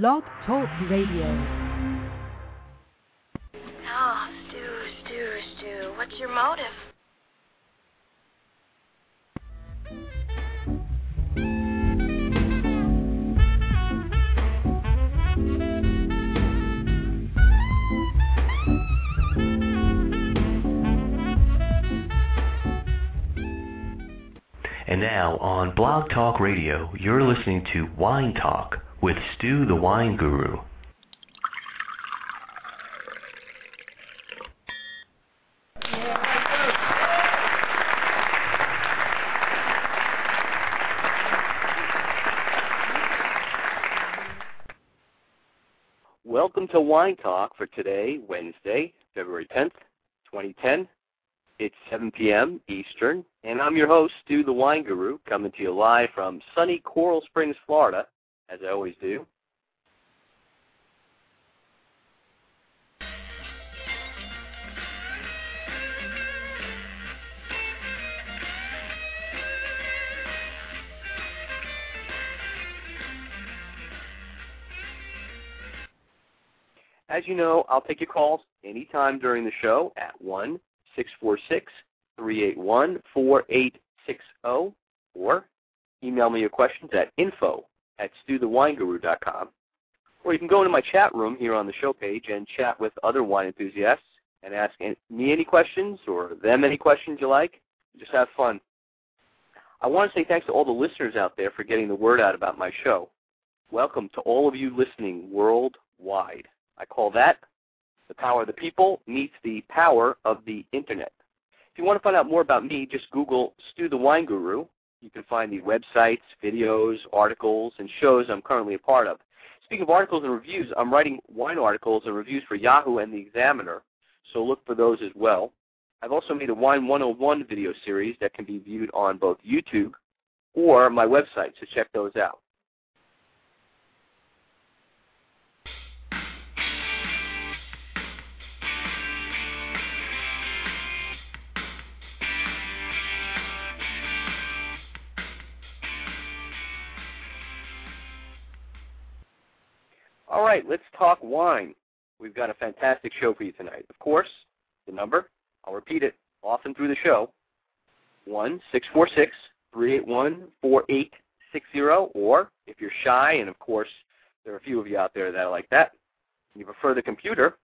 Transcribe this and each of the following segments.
Blog Talk Radio. Oh, Stu, Stu, Stu. What's your motive? And now on Blog Talk Radio, you're listening to Wine Talk with Stu the Wine Guru. Welcome to Wine Talk for today, Wednesday, February 10th, 2010. It's 7 p.m. Eastern, and I'm your host, Stu the Wine Guru, coming to you live from sunny Coral Springs, Florida, as I always do. As you know, I'll take your calls anytime during the show at 1 646 381 4860 or email me your questions at info at stuthewineguru.com. Or you can go into my chat room here on the show page and chat with other wine enthusiasts and ask me any questions or them any questions you like. Just have fun. I want to say thanks to all the listeners out there for getting the word out about my show. Welcome to all of you listening worldwide. I call that the power of the people meets the power of the internet. If you want to find out more about me, just Google Stu the Wine Guru. You can find the websites, videos, articles, and shows I'm currently a part of. Speaking of articles and reviews, I'm writing wine articles and reviews for Yahoo and the Examiner, so look for those as well. I've also made a Wine 101 video series that can be viewed on both YouTube or my website, so check those out. All right, let's talk wine. We've got a fantastic show for you tonight. Of course, the number, I'll repeat it often through the show, 1 646 381 4860. Or if you're shy, and of course, there are a few of you out there that are like that, you prefer the computer,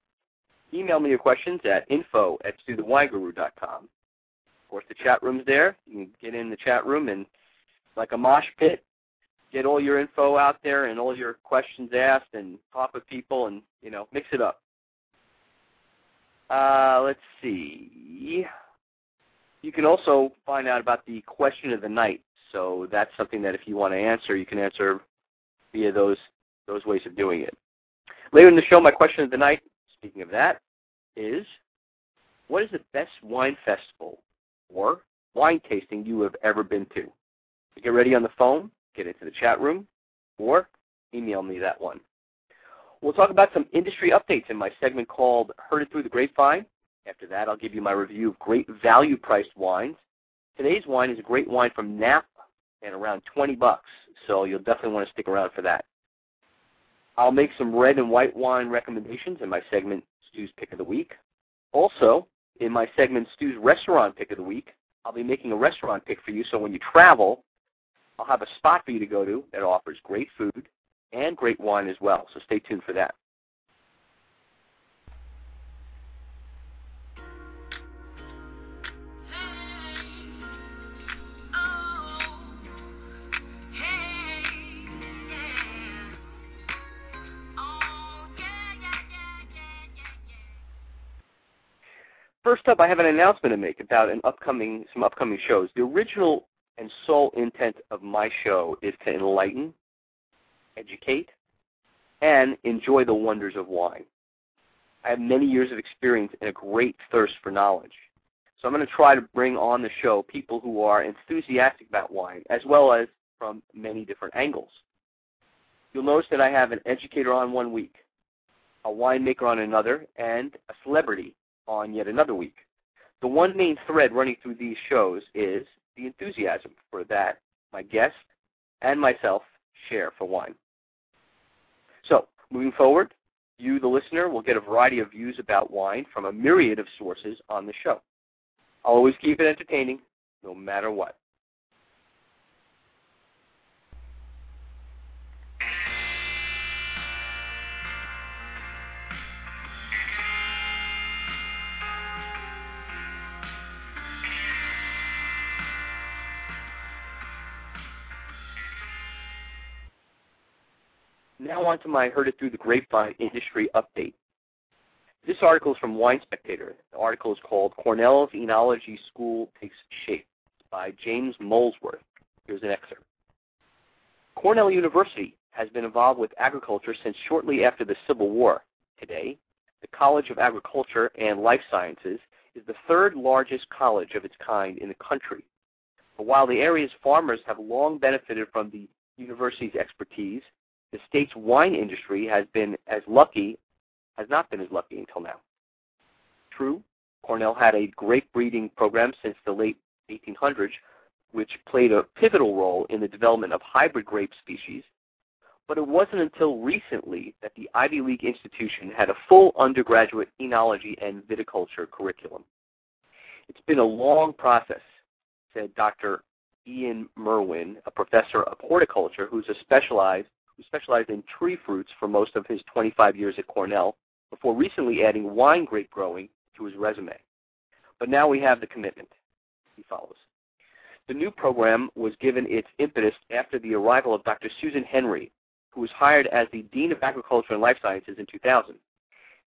email me your questions at info at stuthewineguru.com. Of course, the chat room's there. You can get in the chat room and, like a mosh pit, get all your info out there and all your questions asked and talk with people and, you know, mix it up. Uh, let's see. You can also find out about the question of the night. So that's something that if you want to answer, you can answer via those those ways of doing it. Later in the show, my question of the night, speaking of that, is what is the best wine festival or wine tasting you have ever been to? Get ready on the phone get into the chat room, or email me that one. We'll talk about some industry updates in my segment called Heard It Through the Grapevine. After that, I'll give you my review of great value priced wines. Today's wine is a great wine from Napa and around 20 bucks, so you'll definitely want to stick around for that. I'll make some red and white wine recommendations in my segment Stu's Pick of the Week. Also, in my segment Stu's Restaurant Pick of the Week, I'll be making a restaurant pick for you so when you travel, I'll have a spot for you to go to that offers great food and great wine as well. So stay tuned for that. First up, I have an announcement to make about an upcoming some upcoming shows. The original and sole intent of my show is to enlighten, educate, and enjoy the wonders of wine. I have many years of experience and a great thirst for knowledge. So I'm going to try to bring on the show people who are enthusiastic about wine, as well as from many different angles. You'll notice that I have an educator on one week, a winemaker on another, and a celebrity on yet another week. The one main thread running through these shows is the enthusiasm for that my guest and myself share for wine. So, Moving forward, you, the listener, will get a variety of views about wine from a myriad of sources on the show. I'll always keep it entertaining, no matter what. Now on to my Heard It Through the Grapevine industry update. This article is from Wine Spectator. The article is called Cornell's Enology School Takes Shape by James Molesworth. Here's an excerpt. Cornell University has been involved with agriculture since shortly after the Civil War. Today, the College of Agriculture and Life Sciences is the third largest college of its kind in the country. But while the area's farmers have long benefited from the university's expertise, the state's wine industry has been as lucky, has not been as lucky until now. True, Cornell had a grape breeding program since the late 1800s, which played a pivotal role in the development of hybrid grape species, but it wasn't until recently that the Ivy League institution had a full undergraduate enology and viticulture curriculum. It's been a long process, said Dr. Ian Merwin, a professor of horticulture who's a specialized who specialized in tree fruits for most of his 25 years at Cornell, before recently adding wine grape growing to his resume. But now we have the commitment. He follows. The new program was given its impetus after the arrival of Dr. Susan Henry, who was hired as the Dean of Agriculture and Life Sciences in 2000.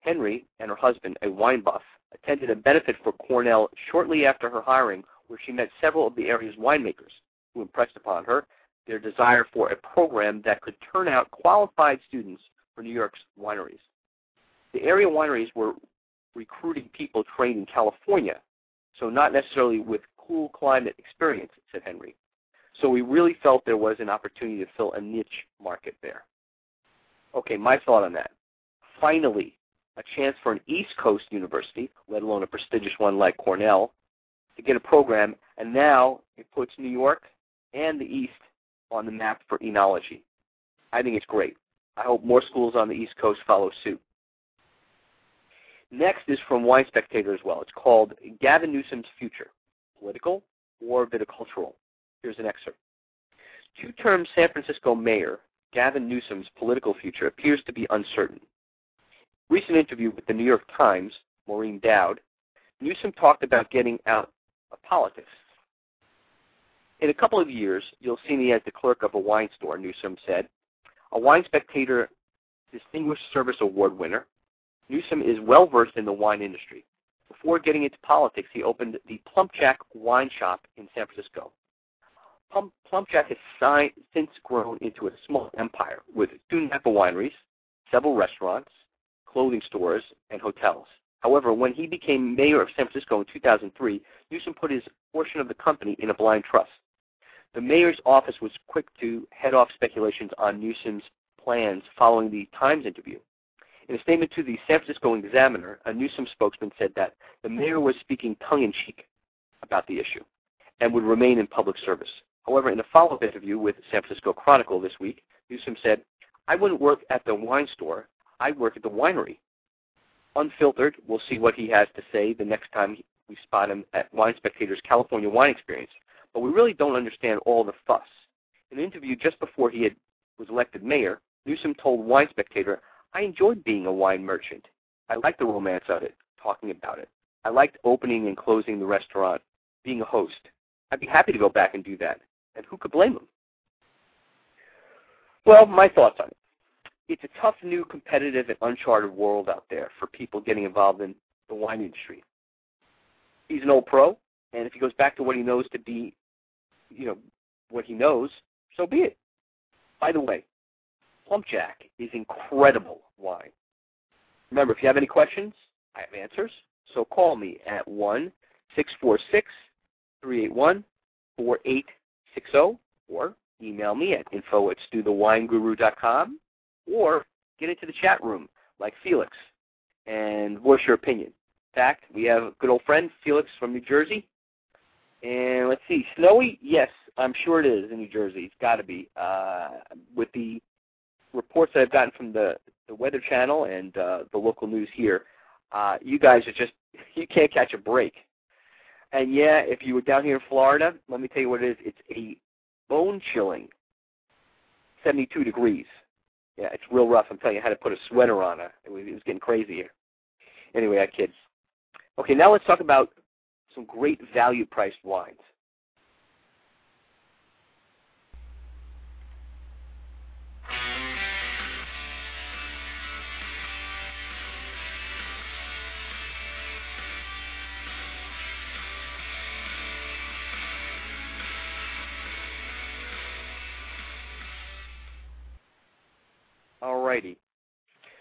Henry and her husband, a wine buff, attended a benefit for Cornell shortly after her hiring, where she met several of the area's winemakers, who impressed upon her their desire for a program that could turn out qualified students for New York's wineries. The area wineries were recruiting people trained in California, so not necessarily with cool climate experience, said Henry. So we really felt there was an opportunity to fill a niche market there. Okay, my thought on that. Finally, a chance for an East Coast university, let alone a prestigious one like Cornell, to get a program, and now it puts New York and the East on the map for enology. I think it's great. I hope more schools on the East Coast follow suit. Next is from Wine Spectator as well. It's called Gavin Newsom's Future, Political or Viticultural. Here's an excerpt. Two-term San Francisco mayor Gavin Newsom's political future appears to be uncertain. Recent interview with the New York Times, Maureen Dowd, Newsom talked about getting out of politics. In a couple of years, you'll see me as the clerk of a wine store, Newsom said. A Wine Spectator Distinguished Service Award winner, Newsom is well versed in the wine industry. Before getting into politics, he opened the Plumpjack Wine Shop in San Francisco. Plum, Plumpjack has si- since grown into a small empire with two Napa wineries, several restaurants, clothing stores, and hotels. However, when he became mayor of San Francisco in 2003, Newsom put his portion of the company in a blind trust. The mayor's office was quick to head off speculations on Newsom's plans following the Times interview. In a statement to the San Francisco Examiner, a Newsom spokesman said that the mayor was speaking tongue-in-cheek about the issue and would remain in public service. However, in a follow-up interview with the San Francisco Chronicle this week, Newsom said, I wouldn't work at the wine store. I'd work at the winery. Unfiltered, we'll see what he has to say the next time we spot him at Wine Spectator's California Wine Experience but we really don't understand all the fuss. In an interview just before he had, was elected mayor, Newsom told Wine Spectator, I enjoyed being a wine merchant. I liked the romance of it, talking about it. I liked opening and closing the restaurant, being a host. I'd be happy to go back and do that. And who could blame him? Well, my thoughts on it. It's a tough, new, competitive, and uncharted world out there for people getting involved in the wine industry. He's an old pro, and if he goes back to what he knows to be you know, what he knows, so be it. By the way, Plumpjack is incredible wine. Remember, if you have any questions, I have answers. So call me at one six four six three eight one four eight six zero, or email me at info at stuthewineguru.com or get into the chat room like Felix and voice your opinion. In fact, we have a good old friend, Felix from New Jersey. And let's see, snowy? Yes, I'm sure it is in New Jersey. It's got to be. Uh, with the reports that I've gotten from the the Weather Channel and uh, the local news here, uh, you guys are just you can't catch a break. And yeah, if you were down here in Florida, let me tell you what it is. It's a bone chilling 72 degrees. Yeah, it's real rough. I'm telling you, I had to put a sweater on. It was, it was getting crazy here. Anyway, I kids. Okay, now let's talk about some great value priced wines. Alrighty.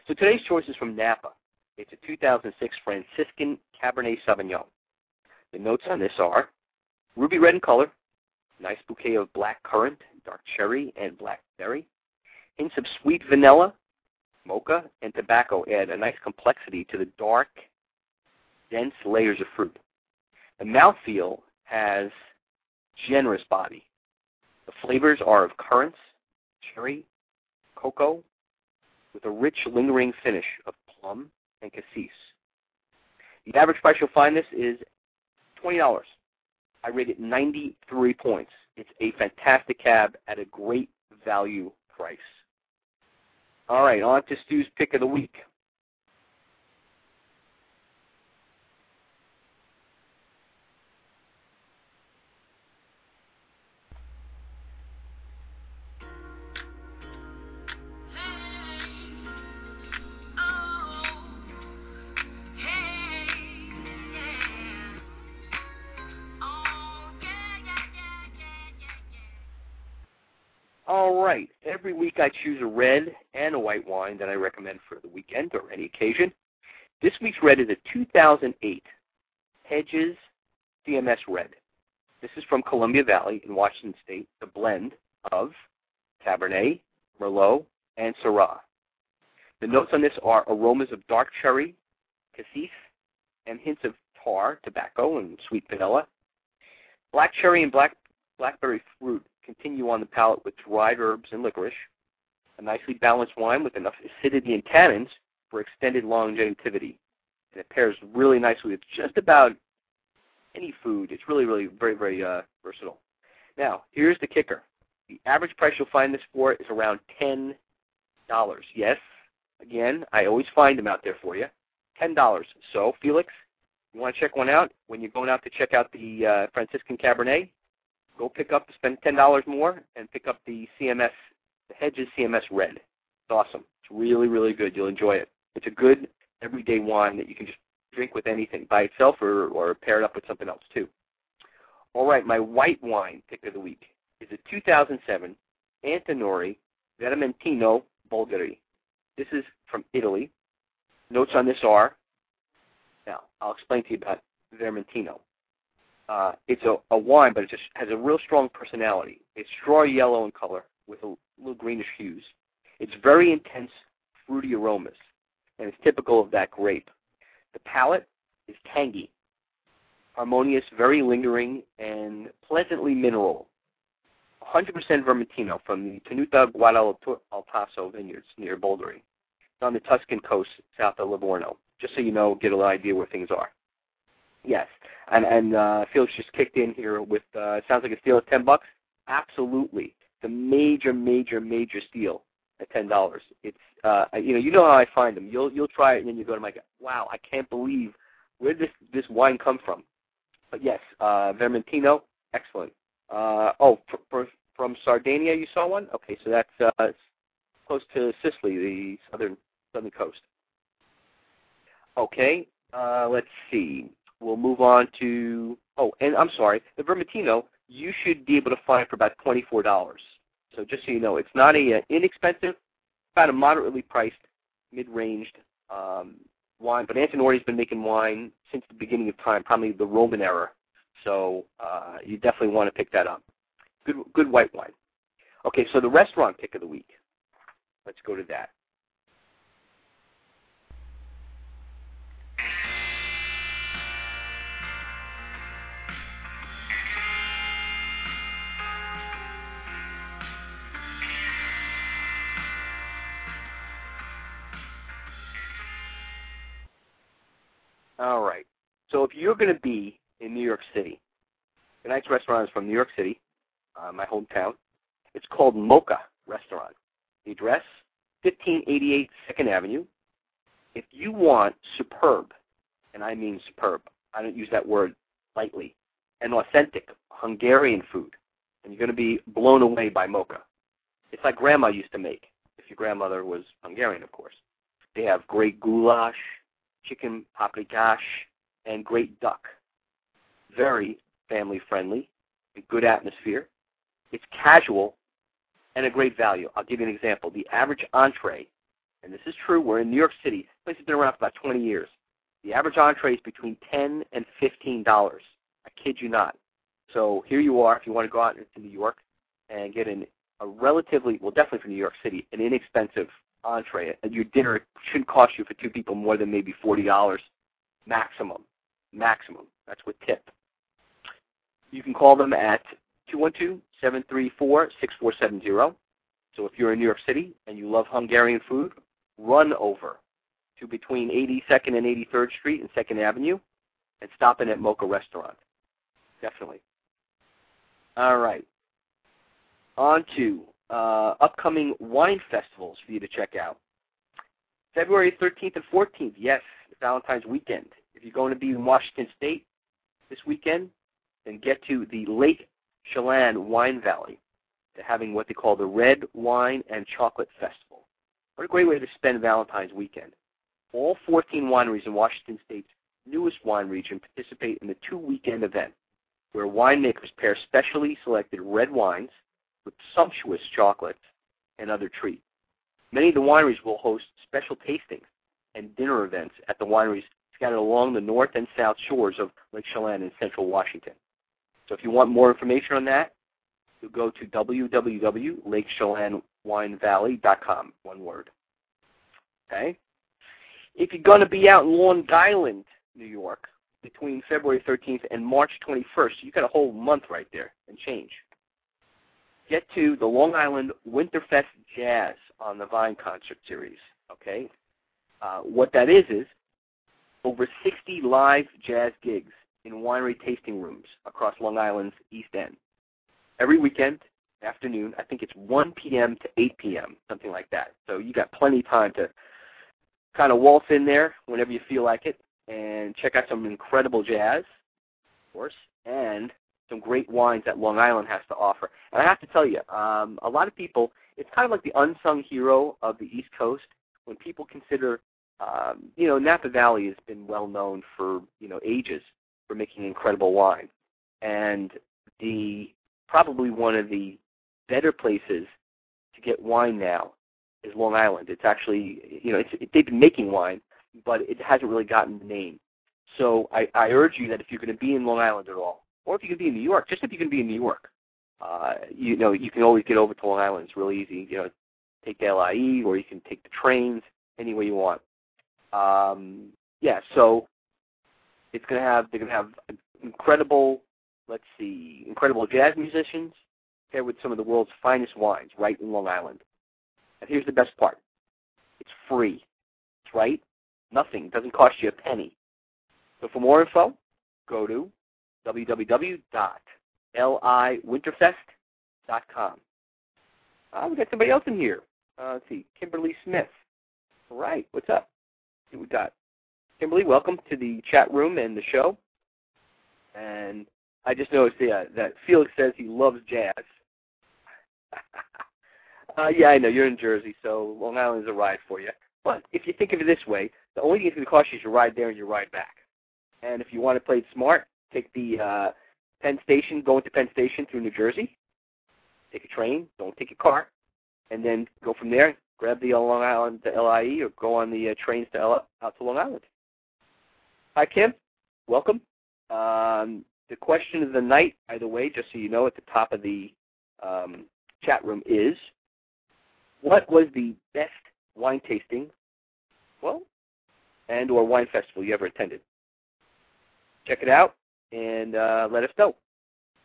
So today's choice is from Napa. It's a 2006 Franciscan Cabernet Sauvignon. The notes on this are ruby red in color, nice bouquet of black currant, dark cherry, and blackberry. Hints of sweet vanilla, mocha, and tobacco add a nice complexity to the dark, dense layers of fruit. The mouthfeel has generous body. The flavors are of currants, cherry, cocoa, with a rich, lingering finish of plum and cassis. The average price you'll find this is $20. I rate it 93 points. It's a fantastic cab at a great value price. All right, on to Stu's pick of the week. All right. Every week I choose a red and a white wine that I recommend for the weekend or any occasion. This week's red is a 2008 Hedges CMS Red. This is from Columbia Valley in Washington State, the blend of Cabernet, Merlot, and Syrah. The notes on this are aromas of dark cherry, cassis, and hints of tar, tobacco, and sweet vanilla. Black cherry and black blackberry fruit continue on the palate with dried herbs and licorice. A nicely balanced wine with enough acidity and tannins for extended longevity. And it pairs really nicely with just about any food. It's really, really very, very uh, versatile. Now, here's the kicker. The average price you'll find this for is around $10. Yes, again, I always find them out there for you. $10. So, Felix, you want to check one out? When you're going out to check out the uh, Franciscan Cabernet, go pick up, spend ten dollars more, and pick up the CMS, the Hedges CMS Red. It's awesome. It's really, really good. You'll enjoy it. It's a good everyday wine that you can just drink with anything by itself or, or pair it up with something else too. All right, my white wine pick of the week is a 2007 Antinori Vermentino Bolgheri. This is from Italy. Notes on this are, now I'll explain to you about Vermentino uh, it's a, a wine, but it just has a real strong personality. It's straw yellow in color with a little greenish hues. It's very intense, fruity aromas, and it's typical of that grape. The palate is tangy, harmonious, very lingering, and pleasantly mineral. 100% Vermentino from the Tenuta Guado al Tasso vineyards near Bolgheri. It's on the Tuscan coast south of Livorno, just so you know, get an idea where things are. Yes, and and uh, Felix just kicked in here with uh, sounds like a steal at ten bucks. Absolutely, the major, major, major steal at ten dollars. It's uh, you know you know how I find them. You'll you'll try it and then you go to my wow I can't believe where did this this wine come from. But yes, uh, Vermentino, excellent. Uh, oh, for, from Sardinia you saw one. Okay, so that's uh, close to Sicily, the southern southern coast. Okay, uh, let's see we'll move on to, oh, and I'm sorry, the Vermentino you should be able to find for about $24. So just so you know, it's not a uh, inexpensive, about a moderately priced, mid-ranged um, wine. But Antinori's been making wine since the beginning of time, probably the Roman era. So uh, you definitely want to pick that up. Good, good white wine. Okay, so the restaurant pick of the week. Let's go to that. All right. So if you're going to be in New York City, tonight's restaurant is from New York City, uh, my hometown. It's called Mocca Restaurant. The address, 1588 Second Avenue. If you want superb, and I mean superb, I don't use that word lightly, and authentic Hungarian food, and you're going to be blown away by Mocca. It's like grandma used to make, if your grandmother was Hungarian, of course. They have great goulash, chicken paprikash, and great duck. Very family friendly, a good atmosphere. It's casual and a great value. I'll give you an example. The average entree, and this is true, we're in New York City. This place has been around for about 20 years. The average entree is between 10 and $15. I kid you not. So here you are, if you want to go out into New York and get an, a relatively, well, definitely for New York City, an inexpensive entree. And your dinner shouldn't cost you for two people more than maybe $40 maximum. Maximum. That's with tip. You can call them at 212-734-6470. So if you're in New York City and you love Hungarian food, run over to between 82nd and 83rd Street and 2nd Avenue and stop in at Mocca Restaurant. Definitely. All right. On to uh, upcoming wine festivals for you to check out. February 13th and 14th, yes, Valentine's weekend. If you're going to be in Washington State this weekend, then get to the Lake Chelan Wine Valley. They're having what they call the Red Wine and Chocolate Festival. What a great way to spend Valentine's weekend. All 14 wineries in Washington State's newest wine region participate in the two-weekend event, where winemakers pair specially selected red wines with sumptuous chocolates and other treats. Many of the wineries will host special tastings and dinner events at the wineries scattered along the north and south shores of Lake Chelan in central Washington. So if you want more information on that, you go to www.lakechelanwinevalley.com, one word. Okay? If you're going to be out in Long Island, New York, between February 13th and March 21st, you've got a whole month right there and change. Get to the Long Island Winterfest Jazz on the Vine Concert Series. Okay? Uh, what that is is over 60 live jazz gigs in winery tasting rooms across Long Island's East End. Every weekend afternoon, I think it's 1 p.m. to 8 p.m., something like that. So you got plenty of time to kind of waltz in there whenever you feel like it and check out some incredible jazz, of course, and some great wines that Long Island has to offer. And I have to tell you, um, a lot of people, it's kind of like the unsung hero of the East Coast. When people consider, um, you know, Napa Valley has been well known for, you know, ages for making incredible wine. And the probably one of the better places to get wine now is Long Island. It's actually, you know, it's, it, they've been making wine, but it hasn't really gotten the name. So I, I urge you that if you're going to be in Long Island at all, or if you can be in New York, just if you can be in New York, uh, you know, you can always get over to Long Island. It's really easy. You know, take the LIE or you can take the trains any way you want. Um, yeah, so it's to have they're going to have incredible, let's see, incredible jazz musicians paired with some of the world's finest wines right in Long Island. And here's the best part: it's free. It's right, nothing. It doesn't cost you a penny. So for more info, go to www.liwinterfest.com. Uh, we got somebody else in here. Uh, let's see, Kimberly Smith. All right, what's up? What we got. Kimberly, welcome to the chat room and the show. And I just noticed yeah, that Felix says he loves jazz. uh, yeah, I know you're in Jersey, so Long Island is a ride for you. But if you think of it this way, the only thing it's going to cost you is your ride there and your ride back. And if you want to play it smart, take the uh, Penn Station, go into Penn Station through New Jersey, take a train, don't take a car, and then go from there, grab the Long Island the LIE, or go on the uh, trains to L- out to Long Island. Hi, Kim. Welcome. Um, the question of the night, by the way, just so you know, at the top of the um, chat room is, what was the best wine tasting, well, and or wine festival you ever attended? Check it out and uh, let us know.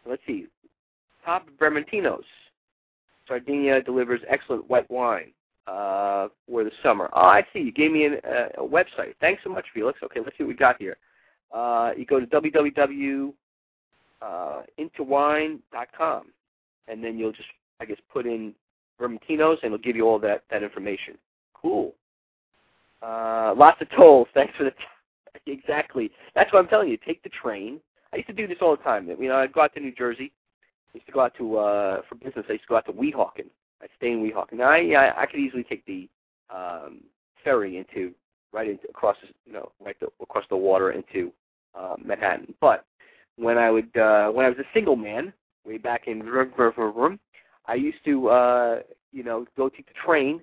Let's see. Top Vermentinos. Sardinia delivers excellent white wine. uh, for the summer. Oh, I see. You gave me an, uh, a website. Thanks so much, Felix. Okay, let's see what we got here. Uh, you go to www.intowine.com, and then you'll just, I guess, put in Vermentinos, and it'll give you all that that information. Cool. Uh, lots of tolls. Thanks for the. T- exactly. That's what I'm telling you. Take the train. I used to do this all the time. You know, I'd go out to New Jersey. I used to go out to uh for business. I used to go out to Weehawken. I'd stay in Weehawken. Now I I, could easily take the um ferry into right into across you know right the, across the water into uh, Manhattan. But when I would uh when I was a single man way back in room, I used to uh you know go take the train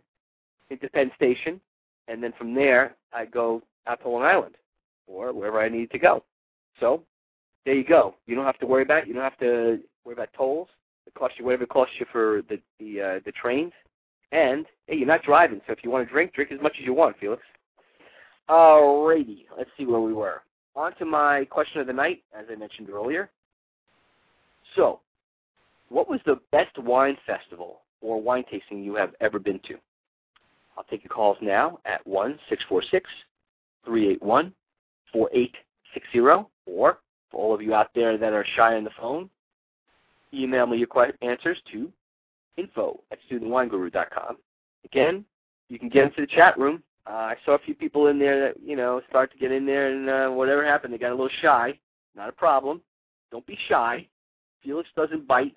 into Penn Station, and then from there I go out to Long Island or wherever I needed to go. So there you go. You don't have to worry about it. You don't have to worry about tolls. It costs you whatever it costs you for the the uh, the trains. And hey, you're not driving, so if you want to drink, drink as much as you want, Felix. Alrighty, let's see where we were. On to my question of the night, as I mentioned earlier. So, what was the best wine festival or wine tasting you have ever been to? I'll take your calls now at one six four six three eight one four eight six zero, or for all of you out there that are shy on the phone, email me your answers to info at stuthewineguru.com. Again, you can get into the chat room. Uh, I saw a few people in there that, you know, start to get in there and uh, whatever happened, they got a little shy. Not a problem. Don't be shy. Felix doesn't bite.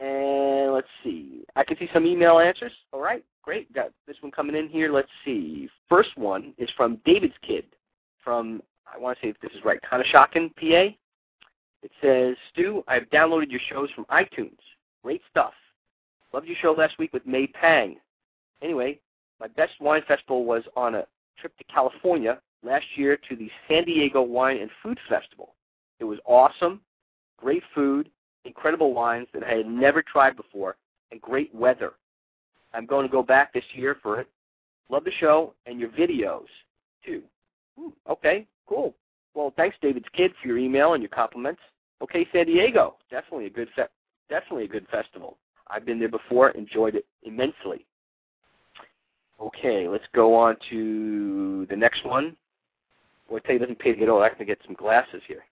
And let's see. I can see some email answers. All right, great. Got this one coming in here. Let's see. First one is from David's Kid from, I want to say if this is right, Conshohocken, PA. It says, Stu, I've downloaded your shows from iTunes. Great stuff. Loved your show last week with May Pang. Anyway, my best wine festival was on a trip to California last year to the San Diego Wine and Food Festival. It was awesome, great food, incredible wines that I had never tried before, and great weather. I'm going to go back this year for it. Love the show and your videos, too. Hmm, okay, cool. Well, thanks, David's Kid, for your email and your compliments. Okay, San Diego, definitely a good fe- definitely a good festival. I've been there before, enjoyed it immensely. Okay, let's go on to the next one. Well, I tell you, it doesn't pay to get old. I can get some glasses here.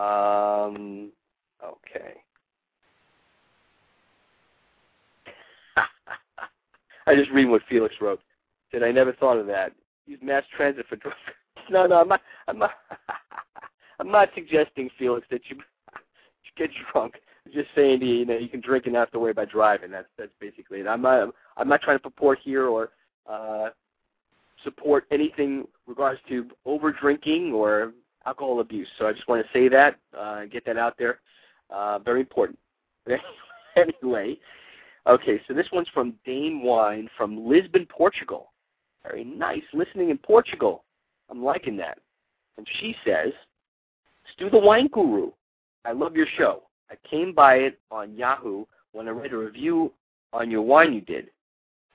Um, okay. I just read what Felix wrote. Said I never thought of that. Use mass transit for drugs. No, no, I'm not. I'm not. I'm not suggesting, Felix, that you get drunk. I'm just saying to you, you know, you can drink and not have to worry about driving. That's that's basically it. I'm not. I'm not trying to purport here or uh, support anything regards to over drinking or alcohol abuse. So I just want to say that uh, get that out there. Uh, very important. anyway, okay. So this one's from Dane Wine from Lisbon, Portugal. Very nice. Listening in Portugal. I'm liking that. And she says, Stu the Wine Guru, I love your show. I came by it on Yahoo when I read a review on your wine you did.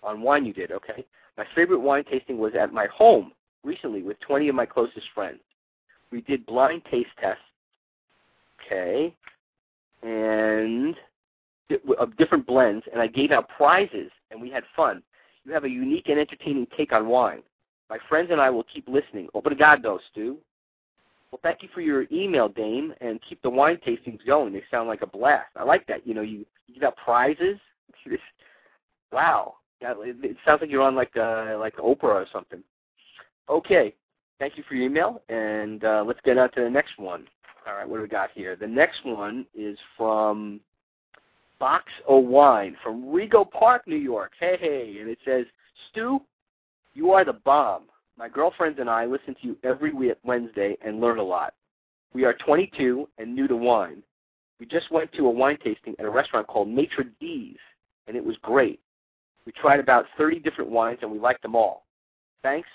On wine you did, okay. My favorite wine tasting was at my home recently with 20 of my closest friends. We did blind taste tests, okay, and of different blends, and I gave out prizes, and we had fun. You have a unique and entertaining take on wine. My friends and I will keep listening. Obrigado, Stu. Well, thank you for your email, Dame, and keep the wine tastings going. They sound like a blast. I like that. You know, you, you give out prizes. wow, it sounds like you're on like uh, like Oprah or something. Okay, thank you for your email, and uh, let's get on to the next one. All right, what do we got here? The next one is from Box of Wine from Rego Park, New York. Hey, hey, and it says, Stu, you are the bomb. My girlfriends and I listen to you every Wednesday and learn a lot. We are 22 and new to wine. We just went to a wine tasting at a restaurant called Maitre D's, and it was great. We tried about 30 different wines, and we liked them all. Thanks,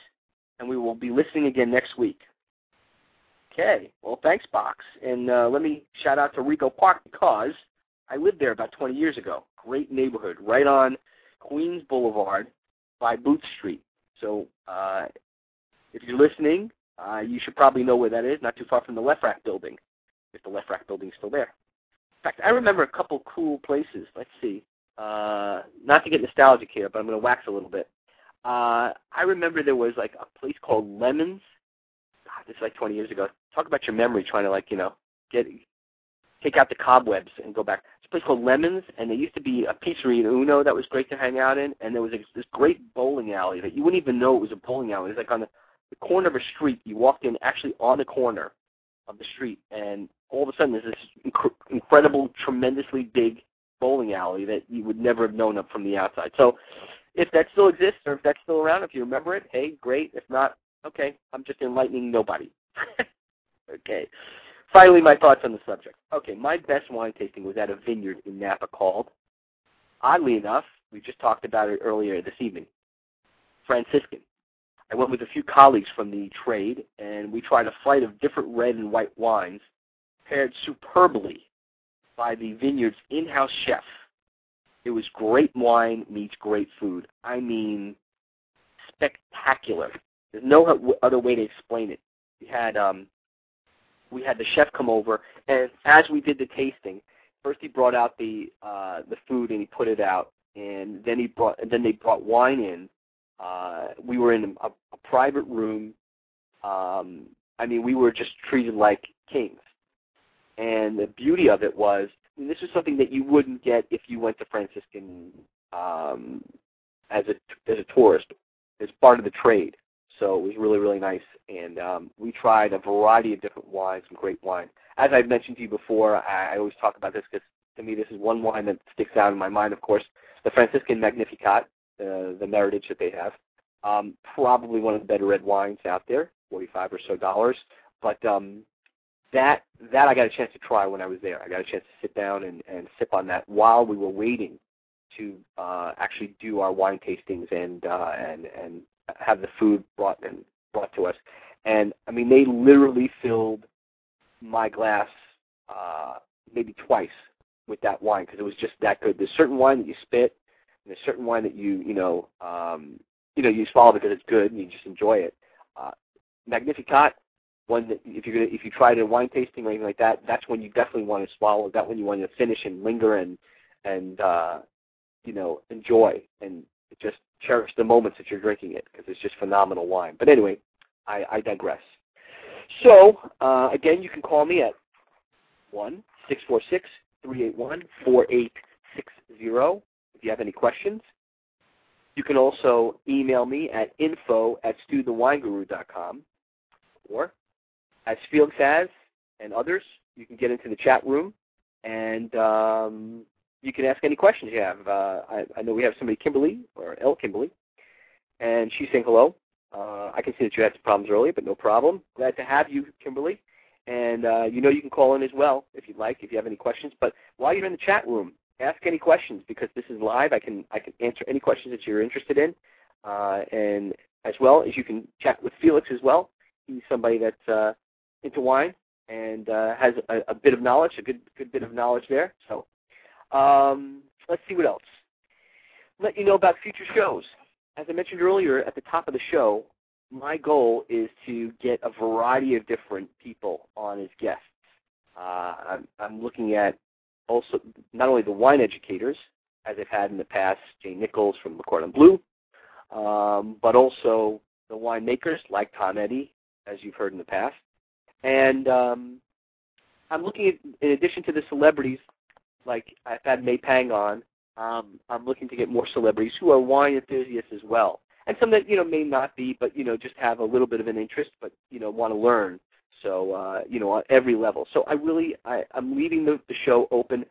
and we will be listening again next week. Okay, well, thanks, Box. And uh, let me shout out to Rego Park because I lived there about 20 years ago. Great neighborhood, right on Queens Boulevard by Booth Street. So uh, if you're listening, uh, you should probably know where that is, not too far from the LeFrak building, if the LeFrak building is still there. In fact, I remember a couple cool places. Let's see. uh, not to get nostalgic here, but I'm going to wax a little bit. Uh, I remember there was like a place called Lemons. God, this is like 20 years ago. Talk about your memory trying to like you know get take out the cobwebs and go back. Place called Lemons, and there used to be a pizzeria Uno that was great to hang out in, and there was a, this great bowling alley that you wouldn't even know it was a bowling alley. It was like on the, the corner of a street. You walked in actually on the corner of the street, and all of a sudden there's this inc- incredible, tremendously big bowling alley that you would never have known of from the outside. So if that still exists or if that's still around, if you remember it, hey, great. If not, okay, I'm just enlightening nobody. okay. Finally, my thoughts on the subject. Okay, my best wine tasting was at a vineyard in Napa called, oddly enough, we just talked about it earlier this evening, Franciscan. I went with a few colleagues from the trade, and we tried a flight of different red and white wines paired superbly by the vineyard's in-house chef. It was great wine meets great food. I mean, spectacular. There's no other way to explain it. We had um, we had the chef come over, and as we did the tasting, first he brought out the uh, the food and he put it out, and then he brought and then they brought wine in. Uh, we were in a, a private room. Um, I mean, we were just treated like kings. And the beauty of it was, and this is something that you wouldn't get if you went to Franciscan um, as a as a tourist, as part of the trade. So it was really really nice, and um, we tried a variety of different wines, some great wine. As I've mentioned to you before, I, I always talk about this because to me this is one wine that sticks out in my mind. Of course, the Franciscan Magnificat, uh, the Meritage that they have, um, probably one of the better red wines out there, forty-five or so dollars. But um, that that I got a chance to try when I was there. I got a chance to sit down and, and sip on that while we were waiting to uh, actually do our wine tastings and uh, and and have the food brought and brought to us. And I mean, they literally filled my glass uh, maybe twice with that wine because it was just that good. There's certain wine that you spit, and there's certain wine that you you know um, you know you swallow because it's good and you just enjoy it. Uh, Magnificat, one that if you're gonna if you try it in wine tasting or anything like that, that's when you definitely want to swallow. That when you want to finish and linger and and uh, you know enjoy and just cherish the moments that you're drinking it because it's just phenomenal wine. But anyway, I, I digress. So uh, again, you can call me at one six four six three eight one four eight six zero if you have any questions. You can also email me at info at stuthewineguru.com or as Felix has and others, you can get into the chat room and um, you can ask any questions you have. Uh, I, I, know we have somebody, Kimberly, or L. Kimberly, and she's saying hello. Uh, I can see that you had some problems earlier, but no problem. Glad to have you, Kimberly. And uh, you know you can call in as well if you'd like, if you have any questions. But while you're in the chat room, ask any questions because this is live. I can I can answer any questions that you're interested in, uh, and as well as you can chat with Felix as well. He's somebody that's uh, into wine and uh, has a, a, bit of knowledge, a good good bit of knowledge there. So um, let's see what else. Let you know about future shows. As I mentioned earlier at the top of the show, my goal is to get a variety of different people on as guests. Uh, I'm, I'm looking at also not only the wine educators, as I've had in the past, Jay Nichols from Le Cordon Bleu, um, but also the winemakers like Tom Eddy, as you've heard in the past, and um, I'm looking at, in addition to the celebrities, like I've had May Pang on, um, I'm looking to get more celebrities who are wine enthusiasts as well, and some that you know may not be, but you know just have a little bit of an interest, but you know want to learn. So uh, you know on every level. So I really I, I'm leaving the, the show open.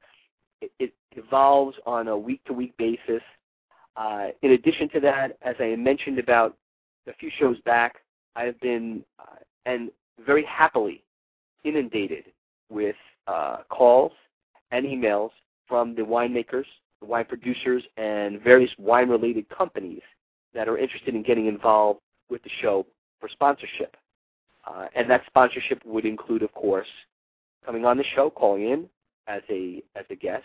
It, it evolves on a week to week basis. Uh, in addition to that, as I mentioned about a few shows back, I have been uh, and very happily inundated with uh, calls and emails from the winemakers, the wine producers, and various wine-related companies that are interested in getting involved with the show for sponsorship. Uh, and that sponsorship would include, of course, coming on the show, calling in as a as a guest,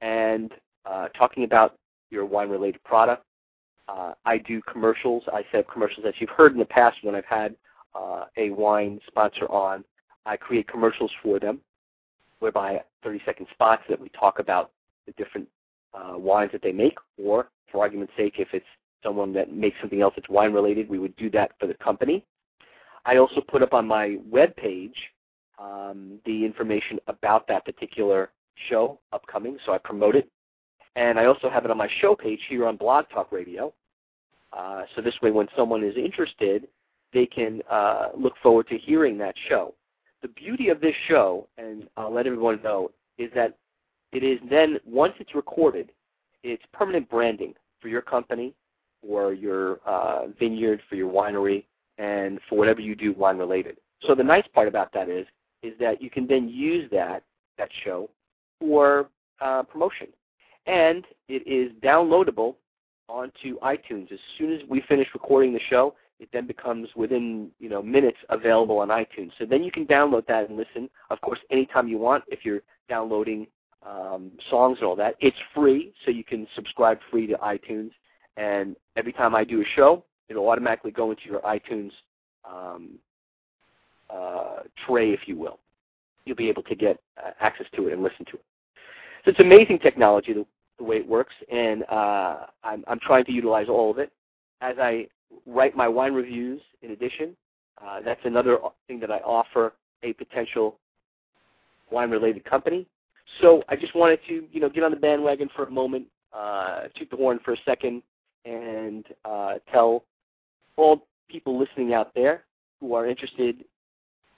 and uh, talking about your wine-related product. Uh, I do commercials. I set up commercials that you've heard in the past when I've had uh, a wine sponsor on. I create commercials for them, whereby 30 second spots that we talk about the different uh, wines that they make, or for argument's sake, if it's someone that makes something else that's wine related, we would do that for the company. I also put up on my web page um, the information about that particular show upcoming, so I promote it. And I also have it on my show page here on Blog Talk Radio. Uh, so this way, when someone is interested, they can uh, look forward to hearing that show. The beauty of this show, and I'll let everyone know, is that it is then, once it's recorded, it's permanent branding for your company, for your uh, vineyard, for your winery, and for whatever you do wine related. So the nice part about that is, is that you can then use that that show for uh, promotion, and it is downloadable onto iTunes as soon as we finish recording the show. It then becomes within you know minutes available on iTunes. So then you can download that and listen. Of course, anytime you want. If you're downloading um, songs and all that, it's free, so you can subscribe free to iTunes. And every time I do a show, it'll automatically go into your iTunes um, uh, tray, if you will. You'll be able to get uh, access to it and listen to it. So it's amazing technology the, the way it works, and uh, I'm, I'm trying to utilize all of it. As I write my wine reviews, in addition, uh, that's another thing that I offer a potential wine-related company. So I just wanted to, you know, get on the bandwagon for a moment, uh, toot the horn for a second, and uh, tell all people listening out there who are interested,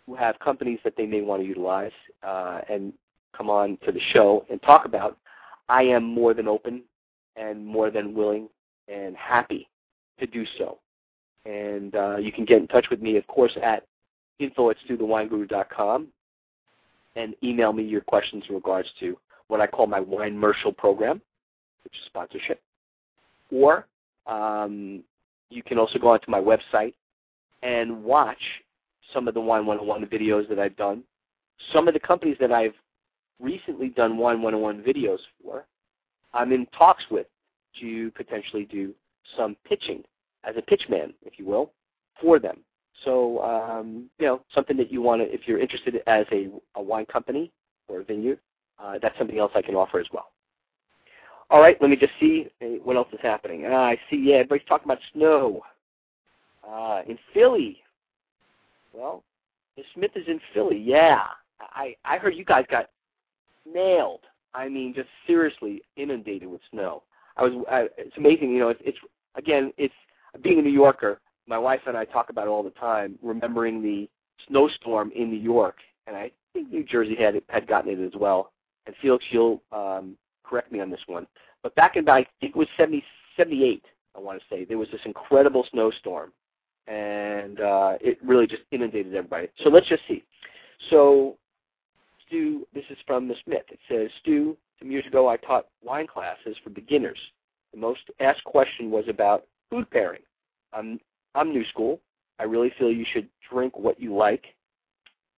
who have companies that they may want to utilize, uh, and come on to the show and talk about, I am more than open and more than willing and happy to do so. And uh, you can get in touch with me, of course, at info at stuthewineguru.com and email me your questions in regards to what I call my wine commercial program, which is sponsorship. Or um, you can also go onto my website and watch some of the Wine 101 videos that I've done. Some of the companies that I've recently done Wine 101 videos for, I'm in talks with to potentially do some pitching as a pitchman, if you will, for them. So, um, you know, something that you want to, if you're interested as a, a wine company or a vineyard, uh, that's something else I can offer as well. All right, let me just see what else is happening. Uh, I see, yeah, everybody's talking about snow. Uh, in Philly. Well, Miss Smith is in Philly. Yeah, I I heard you guys got nailed. I mean, just seriously inundated with snow. I was. I, it's amazing. You know, it's again, it's being a New Yorker. My wife and I talk about it all the time, remembering the snowstorm in New York, and I think New Jersey had had gotten it as well. And Felix, you'll um, correct me on this one, but back in I think it was 70, 78, I want to say, there was this incredible snowstorm, and uh, it really just inundated everybody. So let's just see. So Stu, this is from the Smith. It says, Stu, some years ago I taught wine classes for beginners. The most asked question was about food pairing. I'm, I'm new school. I really feel you should drink what you like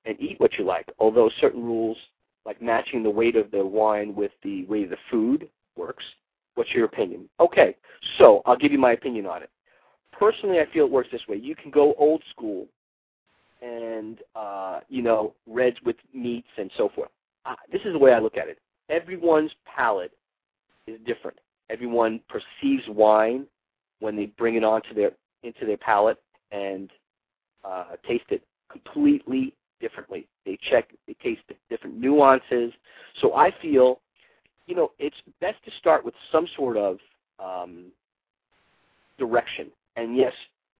and eat what you like, although certain rules like matching the weight of the wine with the weight of the food works. What's your opinion? Okay, so I'll give you my opinion on it. Personally, I feel it works this way. You can go old school and, uh, you know, reds with meats and so forth. Uh, this is the way I look at it. Everyone's palate is different. Everyone perceives wine when they bring it onto their into their palate and uh, taste it completely differently. They check, they taste different nuances. So I feel, you know, it's best to start with some sort of um, direction. And yes,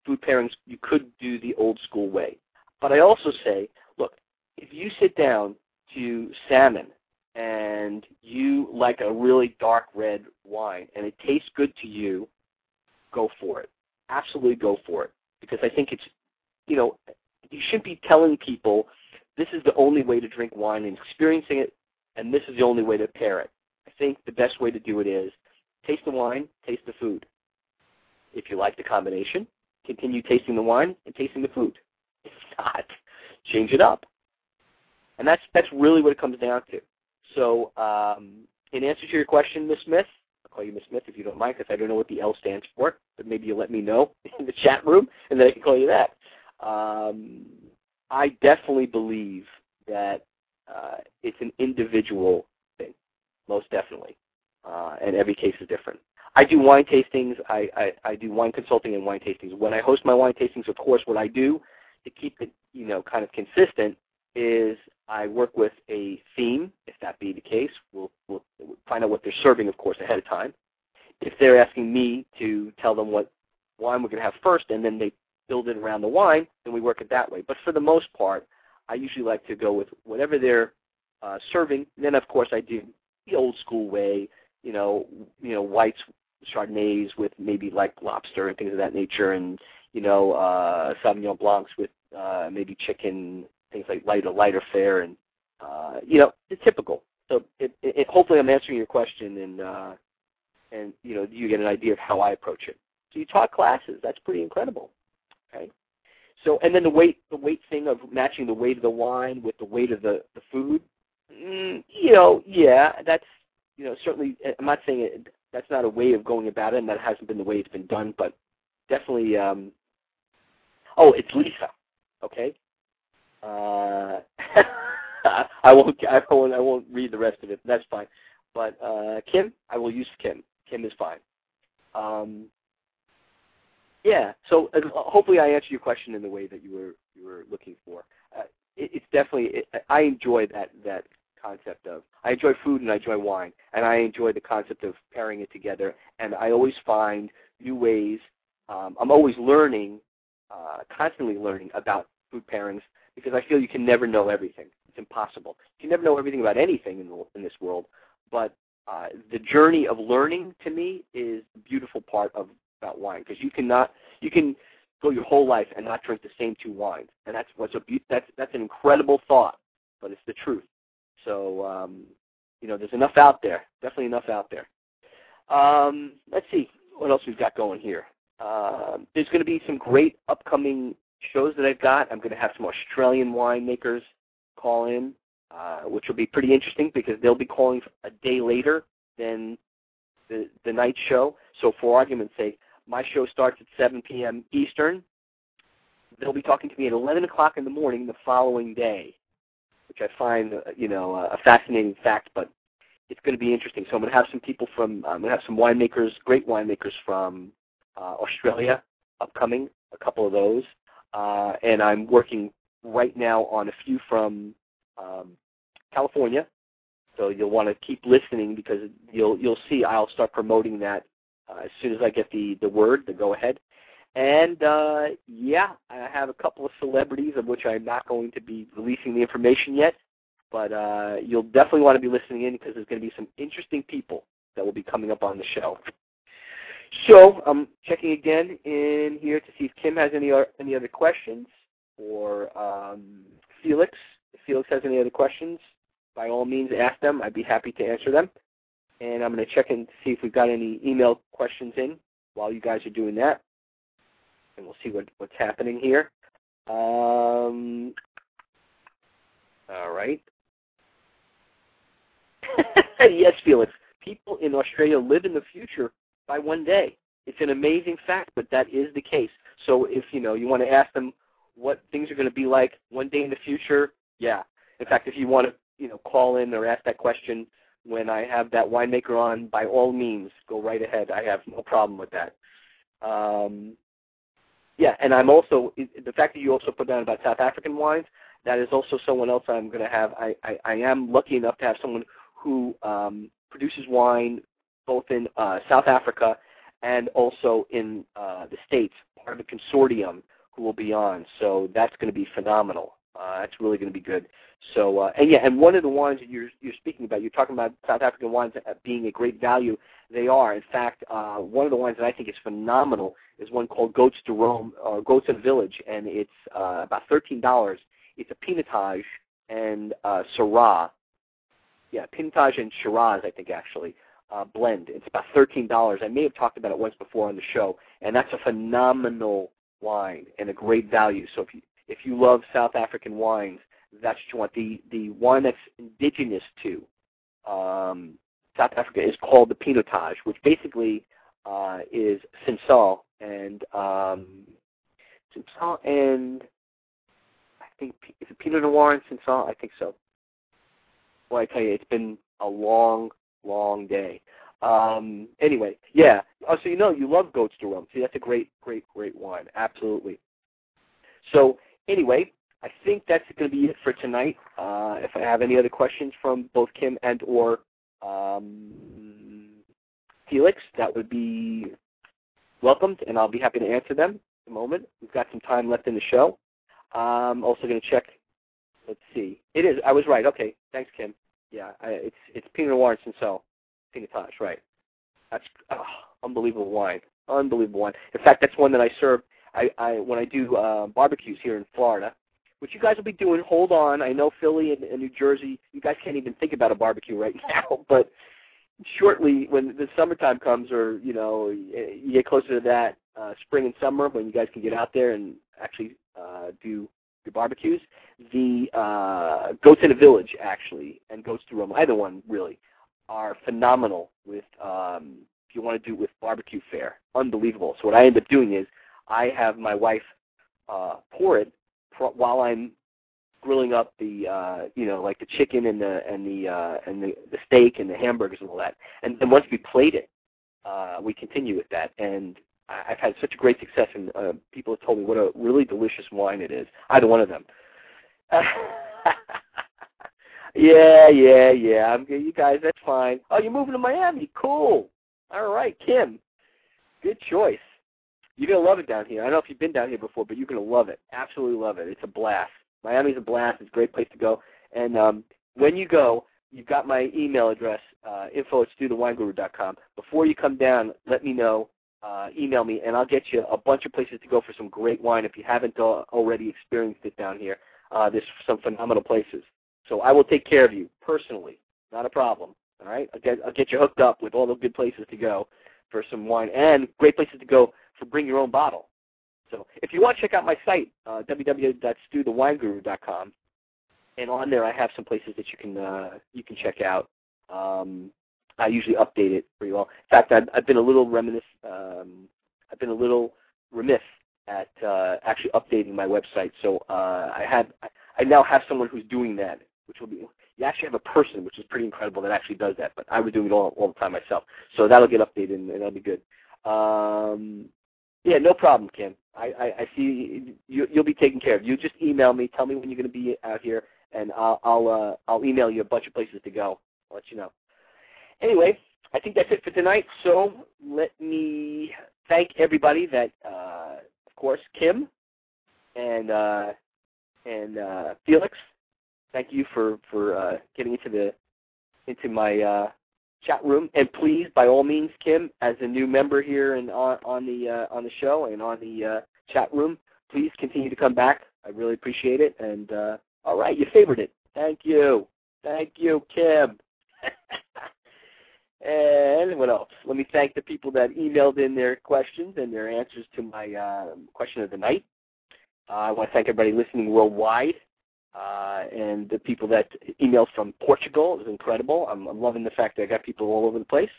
food pairings, you could do the old school way. But I also say, look, if you sit down to salmon and you like a really dark red wine and it tastes good to you, go for it. Absolutely go for it. Because I think it's, you know, you shouldn't be telling people this is the only way to drink wine and experiencing it, and this is the only way to pair it. I think the best way to do it is taste the wine, taste the food. If you like the combination, continue tasting the wine and tasting the food. If not, change it up. And that's that's really what it comes down to. So, um, in answer to your question, Miss Smith, call you Miss Smith if you don't mind, because I don't know what the L stands for, but maybe you'll let me know in the chat room, and then I can call you that. Um, I definitely believe that uh, it's an individual thing, most definitely. uh, and every case is different. I do wine tastings. I, I, I do wine consulting and wine tastings. When I host my wine tastings, of course, what I do to keep it, you know, kind of consistent is I work with a theme. If that be the case, we'll, we'll find out what they're serving, of course, ahead of time. If they're asking me to tell them what wine we're going to have first, and then they build it around the wine, then we work it that way. But for the most part, I usually like to go with whatever they're uh, serving. And then, of course, I do the old school way, you know, you know, whites, Chardonnays with maybe like lobster and things of that nature, and you know, uh, Sauvignon Blancs with uh, maybe chicken, things like lighter, lighter fare, and uh, you know, it's typical. So it, it, hopefully, I'm answering your question, and uh, and you know, you get an idea of how I approach it. So you taught classes. That's pretty incredible. Okay. So and then the weight the weight thing of matching the weight of the wine with the weight of the the food. Mm, you know, yeah, that's you know certainly. I'm not saying it, that's not a way of going about it, and that hasn't been the way it's been done, but definitely. Um, oh, it's Lisa. Okay. Uh, I won't. I won't. I won't read the rest of it. That's fine. But uh, Kim, I will use Kim. Kim is fine. Um, yeah. So uh, hopefully, I answered your question in the way that you were you were looking for. Uh, it, it's definitely. It, I enjoy that that concept of I enjoy food and I enjoy wine, and I enjoy the concept of pairing it together. And I always find new ways. Um, I'm always learning, uh, constantly learning about food pairings because I feel you can never know everything. It's impossible. You can never know everything about anything in, the, in this world. But uh, the journey of learning to me is the beautiful part of about wine because you cannot you can go your whole life and not drink the same two wines, and that's what's a that's that's an incredible thought, but it's the truth. So um, you know, there's enough out there, definitely enough out there. Um, let's see what else we've got going here. Uh, there's going to be some great upcoming shows that I've got. I'm going to have some Australian winemakers call in, uh, which will be pretty interesting because they'll be calling a day later than the the night show. So for argument's sake, my show starts at 7 p.m. Eastern. They'll be talking to me at 11 o'clock in the morning the following day, which I find, uh, you know, a fascinating fact. But it's going to be interesting. So I'm going to have some people from, I'm going to have some winemakers, great winemakers from uh, Australia upcoming, a couple of those, uh, and I'm working right now on a few from um, California. So you'll want to keep listening because you'll you'll see I'll start promoting that uh, as soon as I get the the word, the go ahead. And uh, yeah, I have a couple of celebrities of which I'm not going to be releasing the information yet, but uh, you'll definitely want to be listening in because there's going to be some interesting people that will be coming up on the show. So I'm checking again in here to see if Kim has any any other questions or um, Felix. If Felix has any other questions, by all means ask them. I'd be happy to answer them and I'm going to check in to see if we've got any email questions in while you guys are doing that, and we'll see what, what's happening here. Um, all right. yes, Felix. People in Australia live in the future by one day. It's an amazing fact, but that is the case. So if you know you want to ask them what things are going to be like one day in the future, yeah. In fact, if you want to you know call in or ask that question, when I have that winemaker on, by all means, go right ahead. I have no problem with that. Um, yeah, and I'm also the fact that you also put down about South African wines. That is also someone else I'm going to have. I, I, I am lucky enough to have someone who um, produces wine both in uh, South Africa and also in uh, the States, part of the consortium who will be on. So that's going to be phenomenal. Uh, that's really going to be good. So uh, and yeah, and one of the wines that you're you're speaking about, you're talking about South African wines being a great value. They are, in fact, uh, one of the wines that I think is phenomenal is one called Goats do Roam or Goats in Village, and it's uh, about thirteen dollars. It's a Pinotage and uh, Syrah. Yeah, Pinotage and Shiraz, I think actually uh, blend. It's about thirteen dollars. I may have talked about it once before on the show, and that's a phenomenal wine and a great value. So if you if you love South African wines, that's what you want. The the wine that's indigenous to um, South Africa is called the Pinotage, which basically uh, is Cinsault and um, Cinsault and I think is it Pinot Noir and Cinsault? I think so. Well, I tell you, it's been a long, long day. Um, anyway, yeah. Oh, so you know you love Goats do Roam. See, that's a great, great, great wine. Absolutely. So anyway, I think that's going to be it for tonight. Uh, if I have any other questions from both Kim and or um, Felix, that would be welcomed, and I'll be happy to answer them at the moment. We've got some time left in the show. I'm also going to check. Let's see. It is. I was right. Okay. Thanks, Kim. Yeah, I, it's it's Pinot Noir Cinsault. Pinotage, right. That's oh, unbelievable wine. Unbelievable wine. In fact, that's one that I serve I, I when I do uh, barbecues here in Florida, which you guys will be doing. Hold on, I know Philly and, and New Jersey, you guys can't even think about a barbecue right now, but shortly when the summertime comes, or you know, you get closer to that uh, spring and summer when you guys can get out there and actually uh, do your barbecues. The uh, Goats in a Village actually, and Goats do Roam, either one really, are phenomenal with um, if you want to do it with barbecue fare. Unbelievable. So what I end up doing is I have my wife uh, pour it while I'm grilling up the uh, you know like the chicken and the and the uh, and the, the steak and the hamburgers and all that. And then once we plate it, uh, we continue with that. And I've had such a great success, and uh, people have told me what a really delicious wine it is. Either one of them. yeah, yeah, yeah. I'm good. you guys. That's fine. Oh, you're moving to Miami. Cool. All right, Kim. Good choice. You're gonna love it down here. I don't know if you've been down here before, but you're gonna love it. Absolutely love it. It's a blast. Miami's a blast. It's a great place to go. And um, when you go, you've got my email address, uh, info at stuthewineguru.com. Before you come down, let me know. Uh, email me, and I'll get you a bunch of places to go for some great wine if you haven't already experienced it down here. Uh, there's some phenomenal places. So I will take care of you personally. Not a problem. All right, I'll get, I'll get you hooked up with all the good places to go for some wine and great places to go for bring your own bottle. So if you want to check out my site, uh, www.stuthewineguru.com, and on there I have some places that you can uh, you can check out. Um, I usually update it pretty well. In fact, I've, I've been a little reminisce. Um, I've been a little remiss at uh, actually updating my website. So uh, I I, I now have someone who's doing that, which will be you actually have a person, which is pretty incredible, that actually does that. But I was doing it all all the time myself. So that'll get updated and, and that'll be good. Um, yeah, no problem, Kim. I, I, I see you, you'll be taken care of. You just email me. Tell me when you're going to be out here, and I'll I'll uh, I'll email you a bunch of places to go. I'll let you know. Anyway, I think that's it for tonight. So let me thank everybody that, uh, of course, Kim and uh, and uh, Felix. Thank you for for uh, getting into the into my uh, chat room. And please, by all means, Kim, as a new member here and on, on the uh, on the show and on the chat room, please continue to come back. I really appreciate it. And all right, you favored it. Thank you, thank you, Kim. and what else? Let me thank the people that emailed in their questions and their answers to my uh, question of the night. Uh, I want to thank everybody listening worldwide. Uh, and the people that emailed from Portugal is incredible. I'm, I'm loving the fact that I got people all over the place.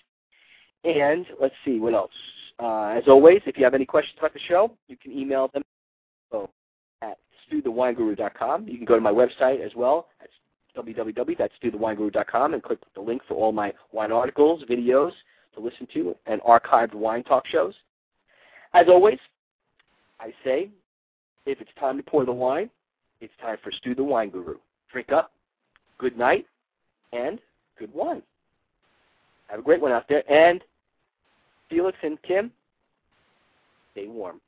And let's see what else. Uh, as always, if you have any questions about the show, you can email them at stuthewineguru.com. You can go to my website as well at www.stuthewineguru.com and click the link for all my wine articles, videos to listen to, and archived wine talk shows. As always, I say, if it's time to pour the wine, it's time for Stu the Wine Guru. Drink up, good night, and good wine. Have a great one out there. And Felix and Kim, stay warm.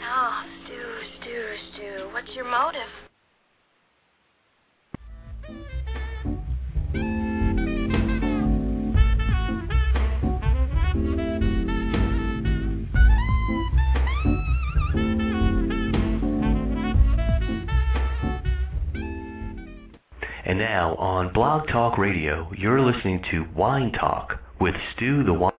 Oh, Stew, Stew, Stew. What's your motive? And now on Blog Talk Radio, you're listening to Wine Talk with Stu the Wine.